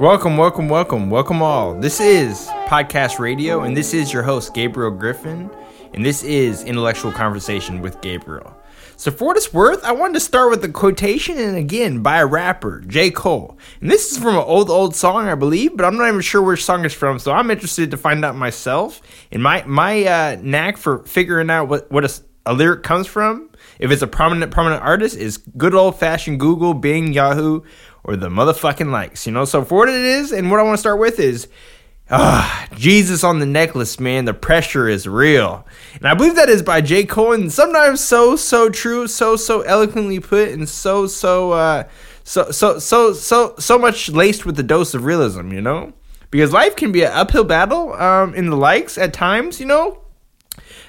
Welcome, welcome, welcome, welcome all. This is Podcast Radio, and this is your host, Gabriel Griffin, and this is Intellectual Conversation with Gabriel. So, for what it's worth, I wanted to start with a quotation, and again, by a rapper, J. Cole. And this is from an old, old song, I believe, but I'm not even sure which song it's from, so I'm interested to find out myself. And my, my uh, knack for figuring out what, what a, a lyric comes from, if it's a prominent, prominent artist, is good old fashioned Google, Bing, Yahoo, or the motherfucking likes, you know? So for what it is, and what I want to start with is, ah, Jesus on the necklace, man. The pressure is real. And I believe that is by J. Cole. sometimes so, so true, so, so eloquently put, and so, so, uh, so, so, so, so, so much laced with the dose of realism, you know? Because life can be an uphill battle um, in the likes at times, you know?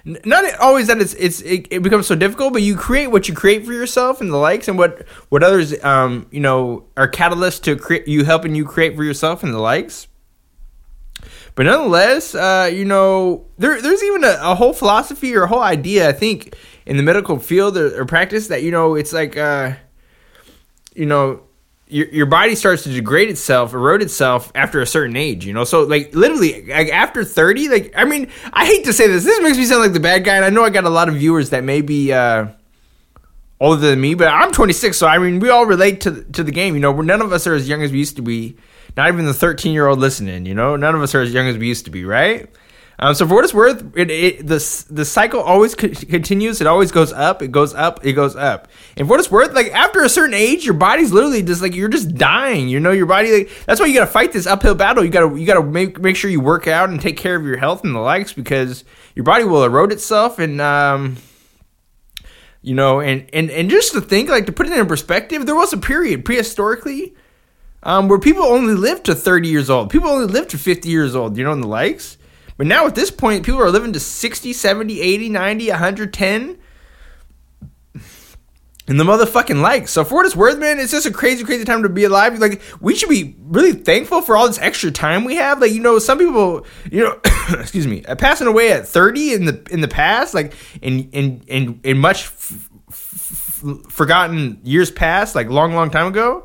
Not always that it's it's it, it, becomes so difficult, but you create what you create for yourself and the likes and what what others um you know are catalysts to create you helping you create for yourself and the likes. But nonetheless, uh, you know, there there's even a, a, whole philosophy or a whole idea I think in the medical field or, or practice that you know it's like uh, you know your, your body starts to degrade itself, erode itself after a certain age, you know? So, like, literally, like, after 30, like, I mean, I hate to say this. This makes me sound like the bad guy, and I know I got a lot of viewers that may be uh, older than me, but I'm 26, so, I mean, we all relate to, to the game, you know? None of us are as young as we used to be. Not even the 13 year old listening, you know? None of us are as young as we used to be, right? Um, so for what it's worth, it, it the the cycle always co- continues. It always goes up. It goes up. It goes up. And for what it's worth, like after a certain age, your body's literally just like you're just dying. You know, your body. Like, that's why you got to fight this uphill battle. You got to you got to make make sure you work out and take care of your health and the likes because your body will erode itself and um, you know, and and and just to think, like to put it in perspective, there was a period prehistorically. Um, where people only lived to 30 years old. People only lived to 50 years old, you know, in the likes. But now at this point, people are living to 60, 70, 80, 90, 110 and the motherfucking likes. So for what it's worth, man, it's just a crazy, crazy time to be alive. Like we should be really thankful for all this extra time we have. Like you know, some people, you know, excuse me, uh, passing away at thirty in the in the past, like in in in in much f- f- forgotten years past, like long, long time ago.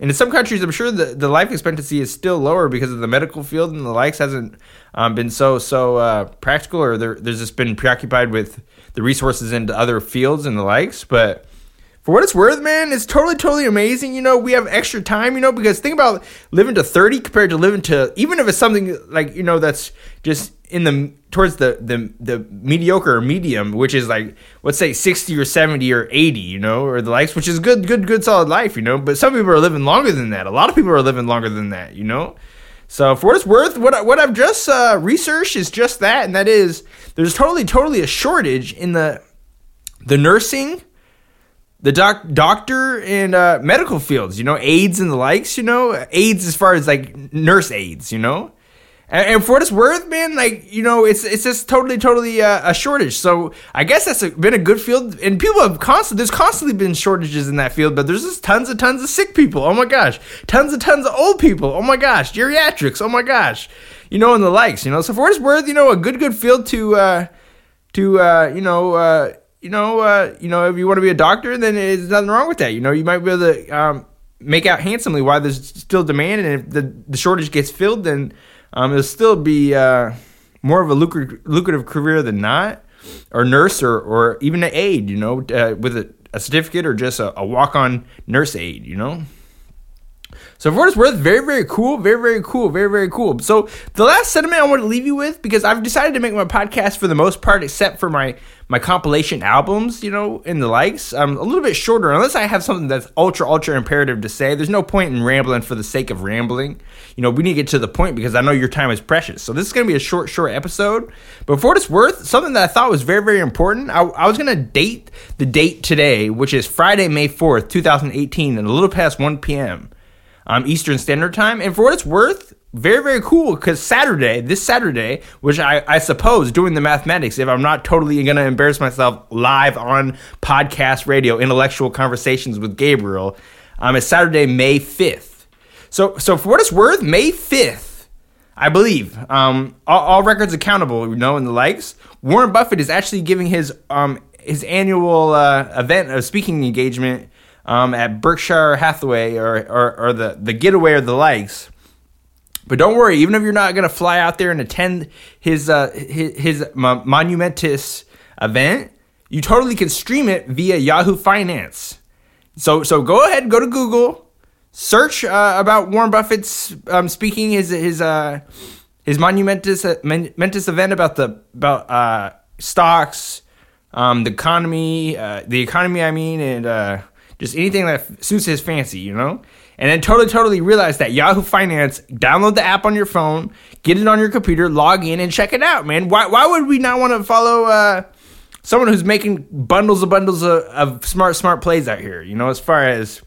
And in some countries, I'm sure the, the life expectancy is still lower because of the medical field and the likes hasn't um, been so so uh, practical, or there, there's just been preoccupied with the resources into other fields and the likes. But for what it's worth, man, it's totally totally amazing. You know, we have extra time. You know, because think about living to 30 compared to living to even if it's something like you know that's just in the towards the the the mediocre or medium, which is like let's say sixty or seventy or eighty, you know, or the likes, which is good, good, good, solid life, you know. But some people are living longer than that. A lot of people are living longer than that, you know. So for what it's worth, what what I've just uh, researched is just that, and that is there's totally totally a shortage in the the nursing, the doc doctor and uh, medical fields. You know, aides and the likes. You know, aides as far as like nurse aides. You know and, and, for what it's worth, man, like you know, it's it's just totally, totally uh, a shortage. So I guess that's a, been a good field, and people have constantly there's constantly been shortages in that field, but there's just tons and tons of sick people. Oh my gosh, tons and tons of old people. Oh my gosh, geriatrics. Oh my gosh, you know, and the likes. You know, so for what it's worth, you know, a good good field to uh, to uh, you know. Uh, you know, uh, you know, if you want to be a doctor, then there's nothing wrong with that. You know, you might be able to um, make out handsomely why there's still demand, and if the, the shortage gets filled, then um, it'll still be uh, more of a lucrative, lucrative career than not, or nurse, or, or even an aide, you know, uh, with a, a, certificate or just a, a walk on nurse aide, you know. So for what it's worth, very, very cool, very, very cool, very, very cool. So the last sentiment I want to leave you with, because I've decided to make my podcast for the most part, except for my my compilation albums, you know, and the likes, um, a little bit shorter, unless I have something that's ultra, ultra imperative to say. There's no point in rambling for the sake of rambling. You know, we need to get to the point because I know your time is precious. So this is going to be a short, short episode. But for what it's worth, something that I thought was very, very important, I, I was going to date the date today, which is Friday, May 4th, 2018, and a little past 1 p.m. Um, Eastern Standard Time. And for what it's worth, very very cool because saturday this saturday which I, I suppose doing the mathematics if i'm not totally gonna embarrass myself live on podcast radio intellectual conversations with gabriel um, it's saturday may 5th so so for what it's worth may 5th i believe um, all, all records accountable you know and the likes warren buffett is actually giving his um, his annual uh, event of speaking engagement um, at berkshire hathaway or, or, or the, the getaway or the likes But don't worry, even if you're not gonna fly out there and attend his uh, his, his monumentous event, you totally can stream it via Yahoo Finance. So so go ahead, go to Google, search uh, about Warren Buffett's um, speaking his his uh, his monumentous uh, monumentous event about the about uh, stocks, um, the economy, uh, the economy. I mean, and uh, just anything that suits his fancy, you know. And then totally, totally realize that Yahoo Finance. Download the app on your phone, get it on your computer, log in, and check it out, man. Why why would we not want to follow? Uh, someone who's making bundles of bundles of, of, smart smart plays out here. You know, as far as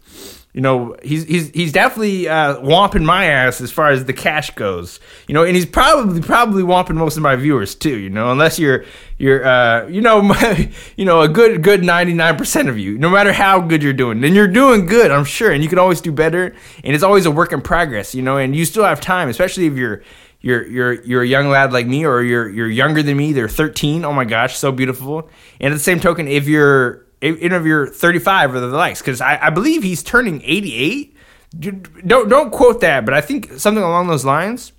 you know, he's he's he's definitely uh, womping my ass as far as the cash goes. You know, and he's probably probably womping most of my viewers too. You know, unless you're you're uh, you know my, you know a good good ninety nine percent of you, no matter how good you're doing, then you're doing good, I'm sure, and you can always do better. And it's always a work in progress. You know, and you still have time, especially if you're you're you're you're a young lad like me, or you're you're younger than me. They're 13. Oh my gosh, so beautiful. And at the same token, if you're you're 35 or the likes, because I, I believe he's turning 88. Don't don't quote that, but I think something along those lines.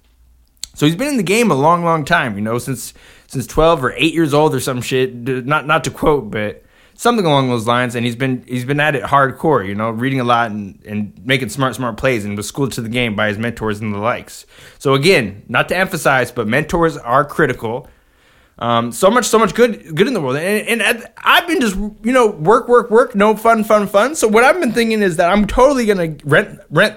So he's been in the game a long, long time. You know, since since 12 or 8 years old or some shit. Not not to quote, but something along those lines. And he's been he's been at it hardcore. You know, reading a lot and and making smart smart plays and was schooled to the game by his mentors and the likes. So again, not to emphasize, but mentors are critical. Um, so much, so much good, good in the world, and, and I've been just you know work, work, work, no fun, fun, fun. So what I've been thinking is that I'm totally gonna rent, rent,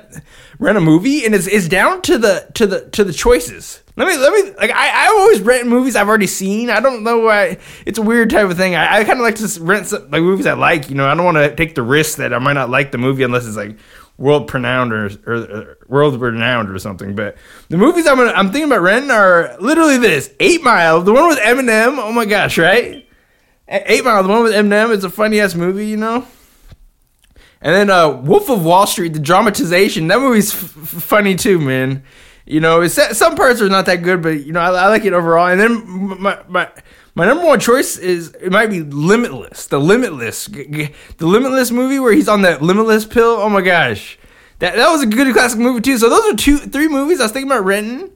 rent a movie, and it's, it's down to the to the to the choices. Let me let me like I, I always rent movies I've already seen. I don't know why it's a weird type of thing. I, I kind of like to rent some, like movies I like. You know, I don't want to take the risk that I might not like the movie unless it's like world renowned or, or, or, world renowned or something. But the movies I'm gonna, I'm thinking about renting are literally this: Eight Mile, the one with Eminem. Oh my gosh, right? Eight Mile, the one with Eminem. It's a funny ass movie, you know. And then uh, Wolf of Wall Street, the dramatization. That movie's f- funny too, man. You know, it's some parts are not that good, but you know, I, I like it overall. And then my my my number one choice is it might be Limitless, the Limitless, the Limitless movie where he's on that Limitless pill. Oh my gosh, that that was a good classic movie too. So those are two, three movies I was thinking about renting,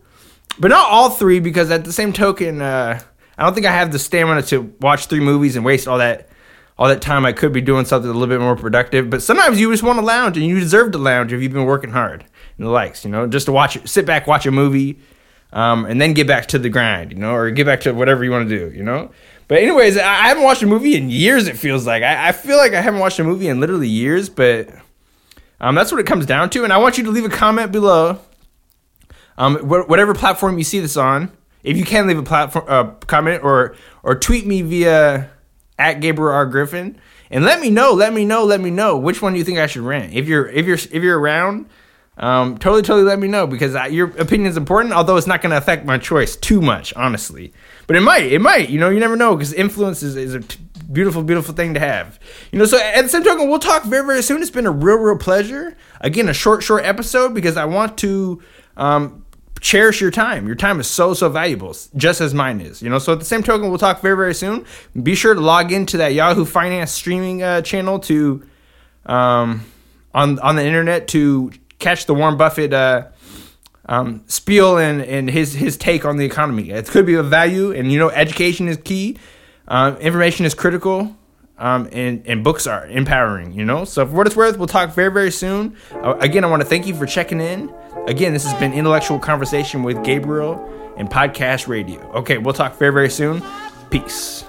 but not all three because at the same token, uh, I don't think I have the stamina to watch three movies and waste all that all that time I could be doing something a little bit more productive. But sometimes you just want to lounge and you deserve to lounge if you've been working hard and the likes. You know, just to watch, sit back, watch a movie um, and then get back to the grind, you know, or get back to whatever you want to do, you know. But anyways, I haven't watched a movie in years. It feels like I, I feel like I haven't watched a movie in literally years, but um, that's what it comes down to. And I want you to leave a comment below, um, wh- whatever platform you see this on. If you can leave a platform uh, comment or or tweet me via at Gabriel R Griffin and let me know, let me know, let me know which one you think I should rent. If you're if you're if you're around um, totally, totally let me know because your opinion is important, although it's not going to affect my choice too much, honestly. But it might, it might, you know, you never know because influence is, is a t- beautiful, beautiful thing to have. You know, so at the same token, we'll talk very, very soon. It's been a real, real pleasure. Again, a short, short episode because I want to um, cherish your time. Your time is so, so valuable, just as mine is. You know, so at the same token, we'll talk very, very soon. Be sure to log into that Yahoo Finance streaming uh, channel to um, on on the internet to catch the Warren Buffett uh, um, spiel and, and his his take on the economy. It could be of value, and you know, education is key. Um, information is critical, um, and and books are empowering. You know, so for what it's worth, we'll talk very very soon. Uh, again, I want to thank you for checking in. Again, this has been intellectual conversation with Gabriel and podcast radio. Okay, we'll talk very very soon. Peace.